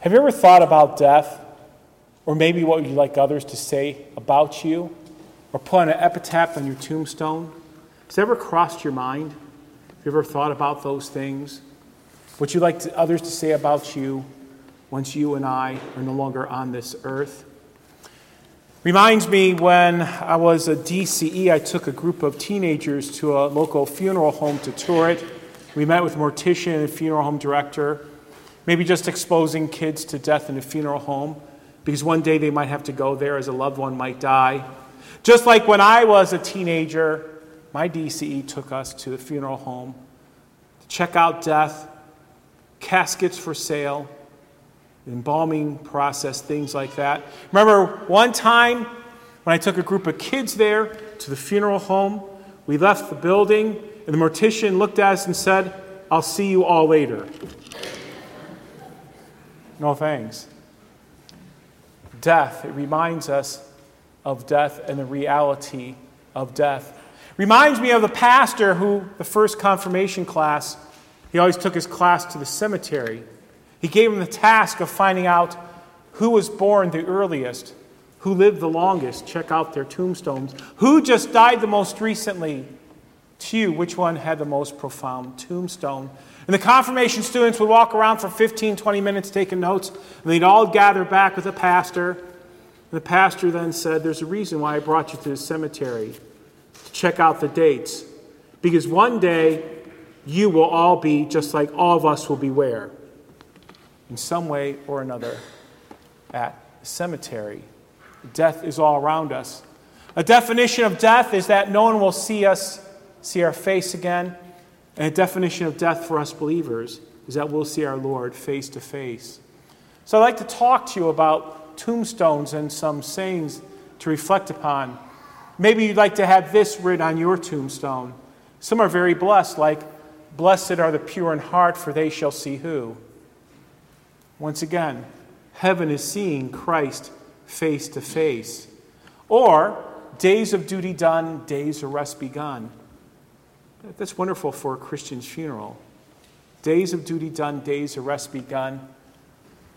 Have you ever thought about death? Or maybe what you'd like others to say about you? Or put an epitaph on your tombstone? Has ever crossed your mind? Have you ever thought about those things? What you'd like to, others to say about you once you and I are no longer on this earth? Reminds me when I was a DCE, I took a group of teenagers to a local funeral home to tour it. We met with mortician and funeral home director, maybe just exposing kids to death in a funeral home because one day they might have to go there as a loved one might die. Just like when I was a teenager, my DCE took us to the funeral home to check out death, caskets for sale, embalming process, things like that. Remember one time when I took a group of kids there to the funeral home, we left the building, and the mortician looked at us and said, I'll see you all later. No thanks. Death, it reminds us of death and the reality of death. Reminds me of the pastor who, the first confirmation class, he always took his class to the cemetery. He gave him the task of finding out who was born the earliest, who lived the longest, check out their tombstones, who just died the most recently. To you, which one had the most profound tombstone? And the confirmation students would walk around for 15, 20 minutes taking notes, and they'd all gather back with the pastor. And the pastor then said, There's a reason why I brought you to the cemetery to check out the dates. Because one day you will all be just like all of us will be where? in some way or another at the cemetery. Death is all around us. A definition of death is that no one will see us, see our face again. And a definition of death for us believers is that we'll see our Lord face to face. So I'd like to talk to you about tombstones and some sayings to reflect upon. Maybe you'd like to have this written on your tombstone. Some are very blessed, like, Blessed are the pure in heart, for they shall see who? Once again, heaven is seeing Christ face to face. Or, days of duty done, days of rest begun. That's wonderful for a Christian's funeral. Days of duty done, days of rest begun.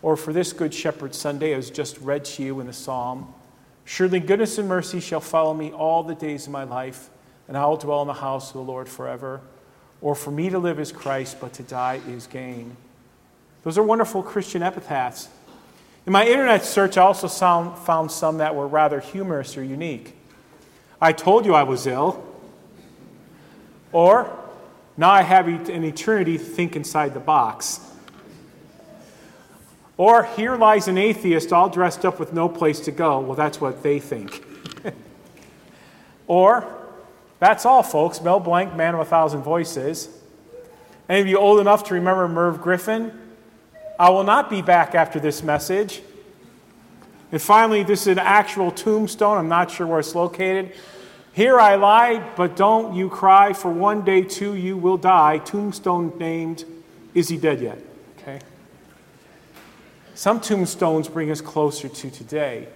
Or for this Good Shepherd Sunday, as just read to you in the psalm Surely goodness and mercy shall follow me all the days of my life, and I will dwell in the house of the Lord forever. Or for me to live is Christ, but to die is gain. Those are wonderful Christian epitaphs. In my internet search, I also found some that were rather humorous or unique. I told you I was ill. Or, now I have an eternity to think inside the box. Or, here lies an atheist all dressed up with no place to go. Well, that's what they think. or, that's all, folks. Mel Blanc, Man of a Thousand Voices. Any of you old enough to remember Merv Griffin? I will not be back after this message. And finally, this is an actual tombstone. I'm not sure where it's located. Here I lie, but don't you cry, for one day too you will die. Tombstone named, Is He Dead Yet? Okay. Some tombstones bring us closer to today.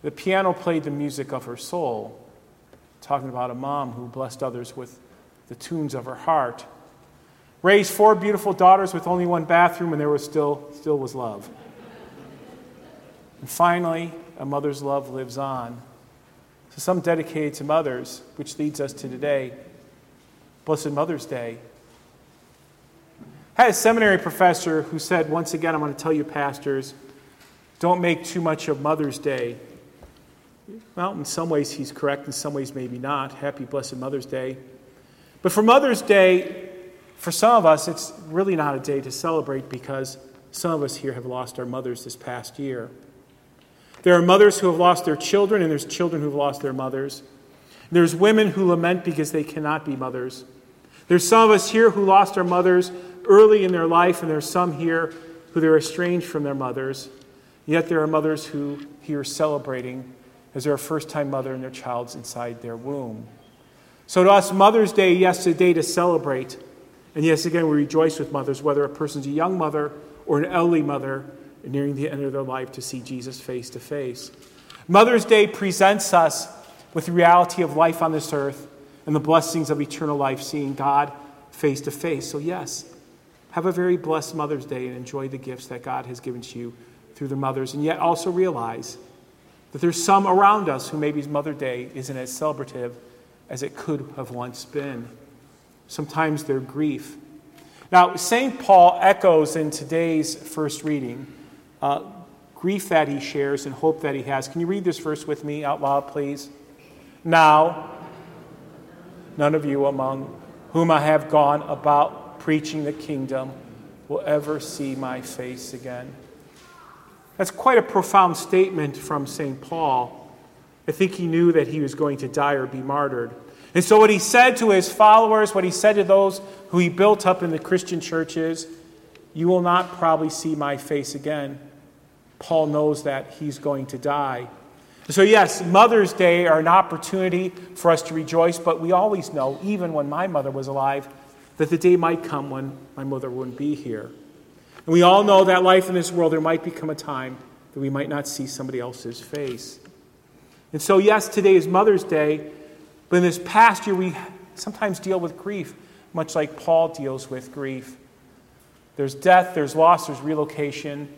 The piano played the music of her soul, talking about a mom who blessed others with the tunes of her heart raised four beautiful daughters with only one bathroom, and there was still, still was love. And finally, a mother's love lives on. So some dedicated to mothers, which leads us to today. Blessed Mother's Day. I had a seminary professor who said, once again, I'm going to tell you, pastors, don't make too much of Mother's Day. Well, in some ways he's correct, in some ways maybe not. Happy Blessed Mother's Day. But for Mother's Day, for some of us, it's really not a day to celebrate because some of us here have lost our mothers this past year. There are mothers who have lost their children, and there's children who have lost their mothers. There's women who lament because they cannot be mothers. There's some of us here who lost our mothers early in their life, and there's some here who they're estranged from their mothers. Yet there are mothers who here celebrating as their first time mother and their child's inside their womb. So to us, Mother's Day, yes, a day to celebrate. And yes, again, we rejoice with mothers, whether a person's a young mother or an elderly mother nearing the end of their life to see Jesus face to face. Mother's Day presents us with the reality of life on this earth and the blessings of eternal life, seeing God face to face. So, yes, have a very blessed Mother's Day and enjoy the gifts that God has given to you through the mothers, and yet also realize that there's some around us who maybe Mother's Day isn't as celebrative as it could have once been. Sometimes their grief. Now, St. Paul echoes in today's first reading uh, grief that he shares and hope that he has. Can you read this verse with me out loud, please? Now, none of you among whom I have gone about preaching the kingdom will ever see my face again. That's quite a profound statement from St. Paul. I think he knew that he was going to die or be martyred. And so, what he said to his followers, what he said to those who he built up in the Christian churches, you will not probably see my face again. Paul knows that he's going to die. So, yes, Mother's Day are an opportunity for us to rejoice, but we always know, even when my mother was alive, that the day might come when my mother wouldn't be here. And we all know that life in this world, there might become a time that we might not see somebody else's face. And so, yes, today is Mother's Day, but in this past year, we sometimes deal with grief, much like Paul deals with grief. There's death, there's loss, there's relocation,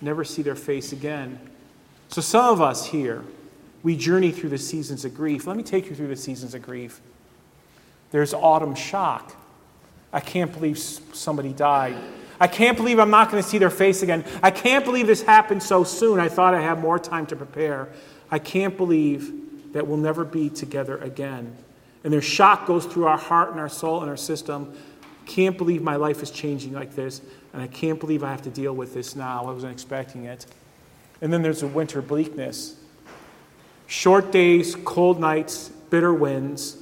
never see their face again. So, some of us here, we journey through the seasons of grief. Let me take you through the seasons of grief. There's autumn shock. I can't believe somebody died. I can't believe I'm not going to see their face again. I can't believe this happened so soon. I thought I had more time to prepare. I can't believe that we'll never be together again. And their shock goes through our heart and our soul and our system. Can't believe my life is changing like this, and I can't believe I have to deal with this now. I wasn't expecting it. And then there's a winter bleakness. Short days, cold nights, bitter winds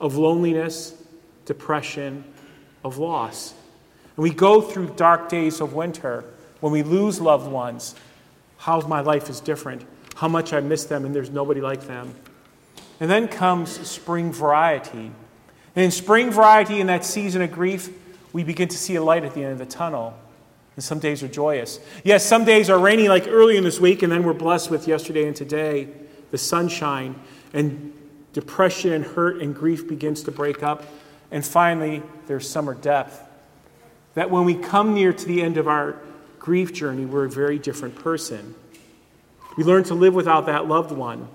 of loneliness, depression, of loss. And we go through dark days of winter when we lose loved ones. How my life is different, how much I miss them, and there's nobody like them. And then comes spring variety. And in spring variety, in that season of grief, we begin to see a light at the end of the tunnel. And some days are joyous. Yes, some days are rainy, like early in this week, and then we're blessed with yesterday and today the sunshine, and depression and hurt and grief begins to break up. And finally, there's summer depth. That when we come near to the end of our grief journey, we're a very different person. We learn to live without that loved one.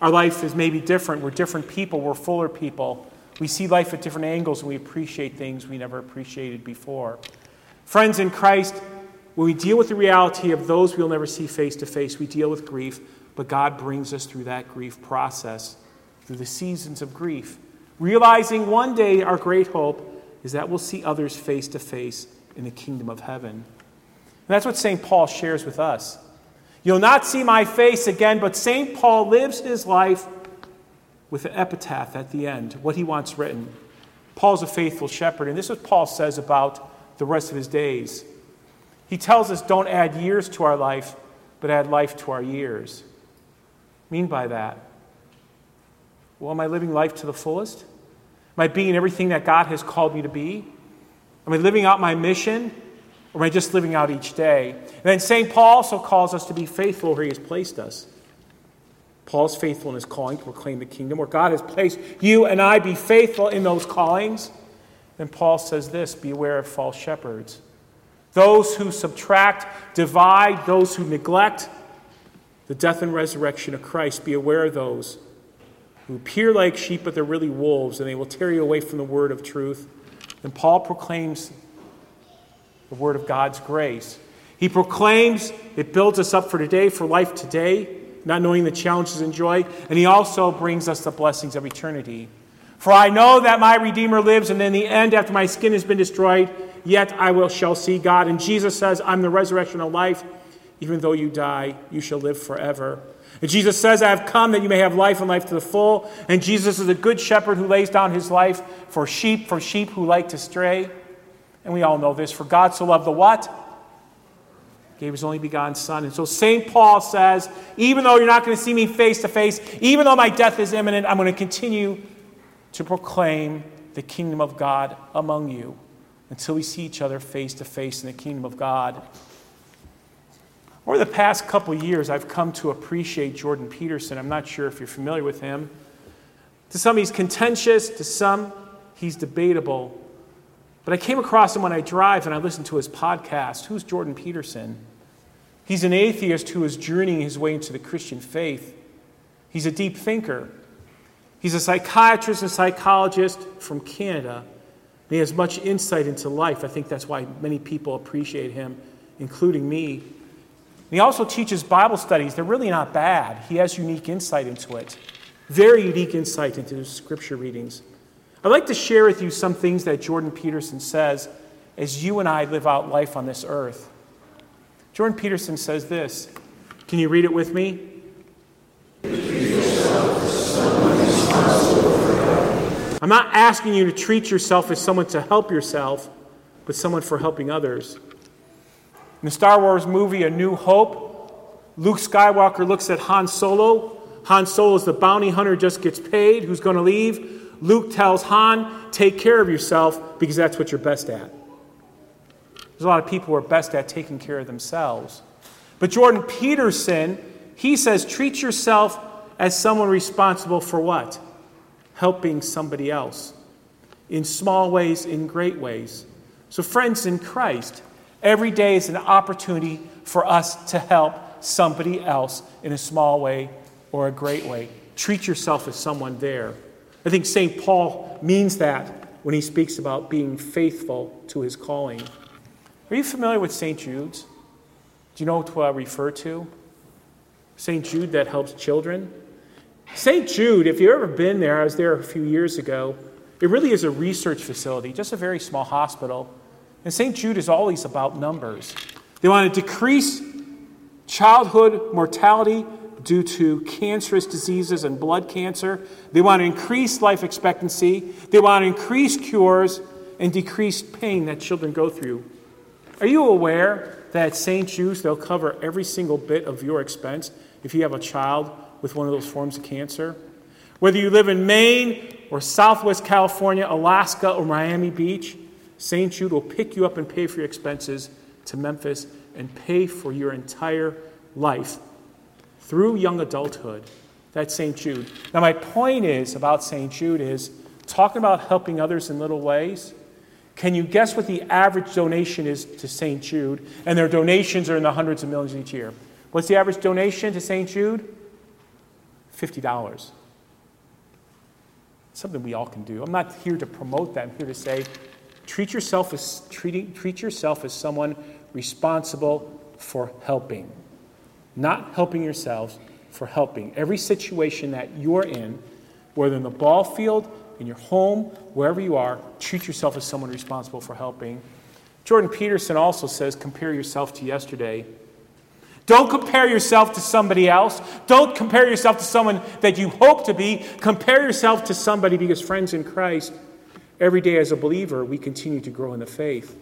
Our life is maybe different. We're different people. We're fuller people. We see life at different angles and we appreciate things we never appreciated before. Friends in Christ, when we deal with the reality of those we'll never see face to face, we deal with grief but God brings us through that grief process, through the seasons of grief, realizing one day our great hope is that we'll see others face to face in the kingdom of heaven. And that's what St. Paul shares with us. You'll not see my face again, but St. Paul lives his life with an epitaph at the end, what he wants written. Paul's a faithful shepherd, and this is what Paul says about the rest of his days. He tells us don't add years to our life, but add life to our years mean by that? Well, am I living life to the fullest? Am I being everything that God has called me to be? Am I living out my mission? Or am I just living out each day? And then St. Paul also calls us to be faithful where he has placed us. Paul's faithful in his calling to proclaim the kingdom, where God has placed you and I be faithful in those callings. Then Paul says this be aware of false shepherds. Those who subtract, divide, those who neglect, the death and resurrection of Christ, be aware of those who appear like sheep, but they're really wolves, and they will tear you away from the word of truth. And Paul proclaims the word of God's grace. He proclaims it builds us up for today, for life today, not knowing the challenges and joy. And he also brings us the blessings of eternity. For I know that my Redeemer lives, and in the end, after my skin has been destroyed, yet I will shall see God. And Jesus says, I'm the resurrection of life. Even though you die, you shall live forever. And Jesus says, I have come that you may have life and life to the full. And Jesus is a good shepherd who lays down his life for sheep, for sheep who like to stray. And we all know this. For God so loved the what? Gave his only begotten Son. And so St. Paul says, even though you're not going to see me face to face, even though my death is imminent, I'm going to continue to proclaim the kingdom of God among you until we see each other face to face in the kingdom of God. Over the past couple years, I've come to appreciate Jordan Peterson. I'm not sure if you're familiar with him. To some, he's contentious, to some, he's debatable. But I came across him when I drive and I listened to his podcast. Who's Jordan Peterson? He's an atheist who is journeying his way into the Christian faith. He's a deep thinker. He's a psychiatrist and psychologist from Canada. And he has much insight into life. I think that's why many people appreciate him, including me. He also teaches Bible studies. They're really not bad. He has unique insight into it, very unique insight into scripture readings. I'd like to share with you some things that Jordan Peterson says as you and I live out life on this earth. Jordan Peterson says this. Can you read it with me? I'm not asking you to treat yourself as someone to help yourself, but someone for helping others. In the Star Wars movie A New Hope, Luke Skywalker looks at Han Solo. Han is the bounty hunter, just gets paid, who's going to leave. Luke tells Han, take care of yourself because that's what you're best at. There's a lot of people who are best at taking care of themselves. But Jordan Peterson, he says, treat yourself as someone responsible for what? helping somebody else in small ways, in great ways. So, friends in Christ, every day is an opportunity for us to help somebody else in a small way or a great way. Treat yourself as someone there. I think St. Paul means that when he speaks about being faithful to his calling. Are you familiar with St. Jude's? Do you know what I refer to? St. Jude that helps children? St. Jude, if you've ever been there, I was there a few years ago. It really is a research facility, just a very small hospital. And St. Jude is always about numbers. They want to decrease childhood mortality due to cancerous diseases and blood cancer. They want to increase life expectancy. They want to increase cures and decrease pain that children go through. Are you aware that at St. Jude's they'll cover every single bit of your expense if you have a child with one of those forms of cancer. Whether you live in Maine or Southwest California, Alaska, or Miami Beach, St. Jude will pick you up and pay for your expenses to Memphis and pay for your entire life through young adulthood. That's St. Jude. Now, my point is about St. Jude is talking about helping others in little ways. Can you guess what the average donation is to St. Jude? And their donations are in the hundreds of millions each year. What's the average donation to St. Jude? $50. Something we all can do. I'm not here to promote that. I'm here to say treat yourself as, treating, treat yourself as someone responsible for helping. Not helping yourselves, for helping. Every situation that you're in, whether in the ball field, in your home, wherever you are, treat yourself as someone responsible for helping. Jordan Peterson also says compare yourself to yesterday don't compare yourself to somebody else. Don't compare yourself to someone that you hope to be. Compare yourself to somebody because, friends in Christ, every day as a believer, we continue to grow in the faith.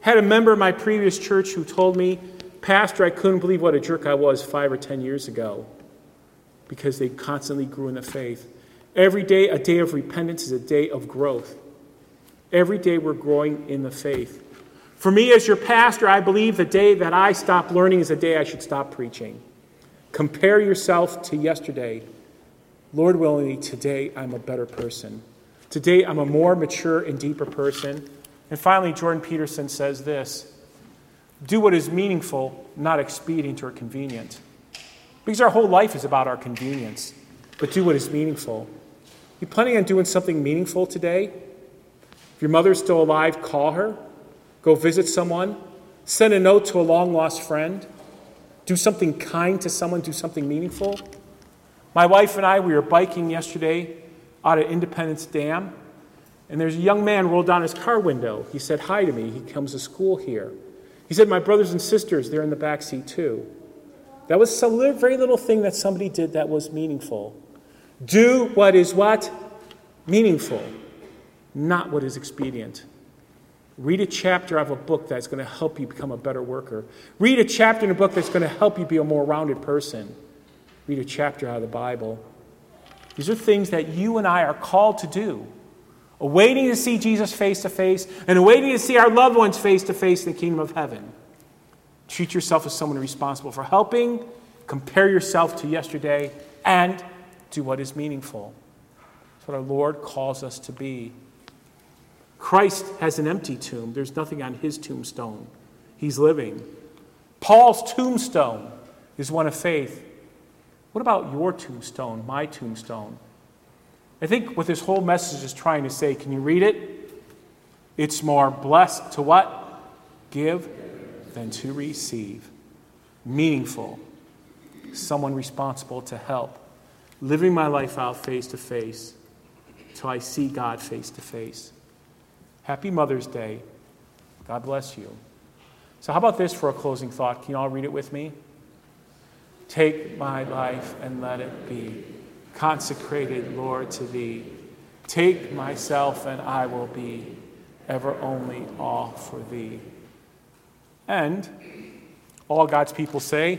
Had a member of my previous church who told me, Pastor, I couldn't believe what a jerk I was five or ten years ago because they constantly grew in the faith. Every day, a day of repentance is a day of growth. Every day, we're growing in the faith. For me, as your pastor, I believe the day that I stop learning is the day I should stop preaching. Compare yourself to yesterday. Lord willing, today I'm a better person. Today I'm a more mature and deeper person. And finally, Jordan Peterson says this do what is meaningful, not expedient or convenient. Because our whole life is about our convenience, but do what is meaningful. You planning on doing something meaningful today? If your mother's still alive, call her. Go visit someone, send a note to a long lost friend, do something kind to someone, do something meaningful. My wife and I, we were biking yesterday out at Independence Dam, and there's a young man rolled down his car window. He said hi to me. He comes to school here. He said, My brothers and sisters, they're in the back seat too. That was some very little thing that somebody did that was meaningful. Do what is what? Meaningful, not what is expedient. Read a chapter of a book that's going to help you become a better worker. Read a chapter in a book that's going to help you be a more rounded person. Read a chapter out of the Bible. These are things that you and I are called to do. Awaiting to see Jesus face to face and awaiting to see our loved ones face to face in the kingdom of heaven. Treat yourself as someone responsible for helping, compare yourself to yesterday, and do what is meaningful. That's what our Lord calls us to be. Christ has an empty tomb. There's nothing on his tombstone. He's living. Paul's tombstone is one of faith. What about your tombstone, my tombstone? I think what this whole message is trying to say, can you read it? It's more blessed to what? Give than to receive. Meaningful. Someone responsible to help. Living my life out face to face till I see God face to face. Happy Mother's Day. God bless you. So, how about this for a closing thought? Can you all read it with me? Take my life and let it be consecrated, Lord, to thee. Take myself and I will be ever only all for thee. And all God's people say,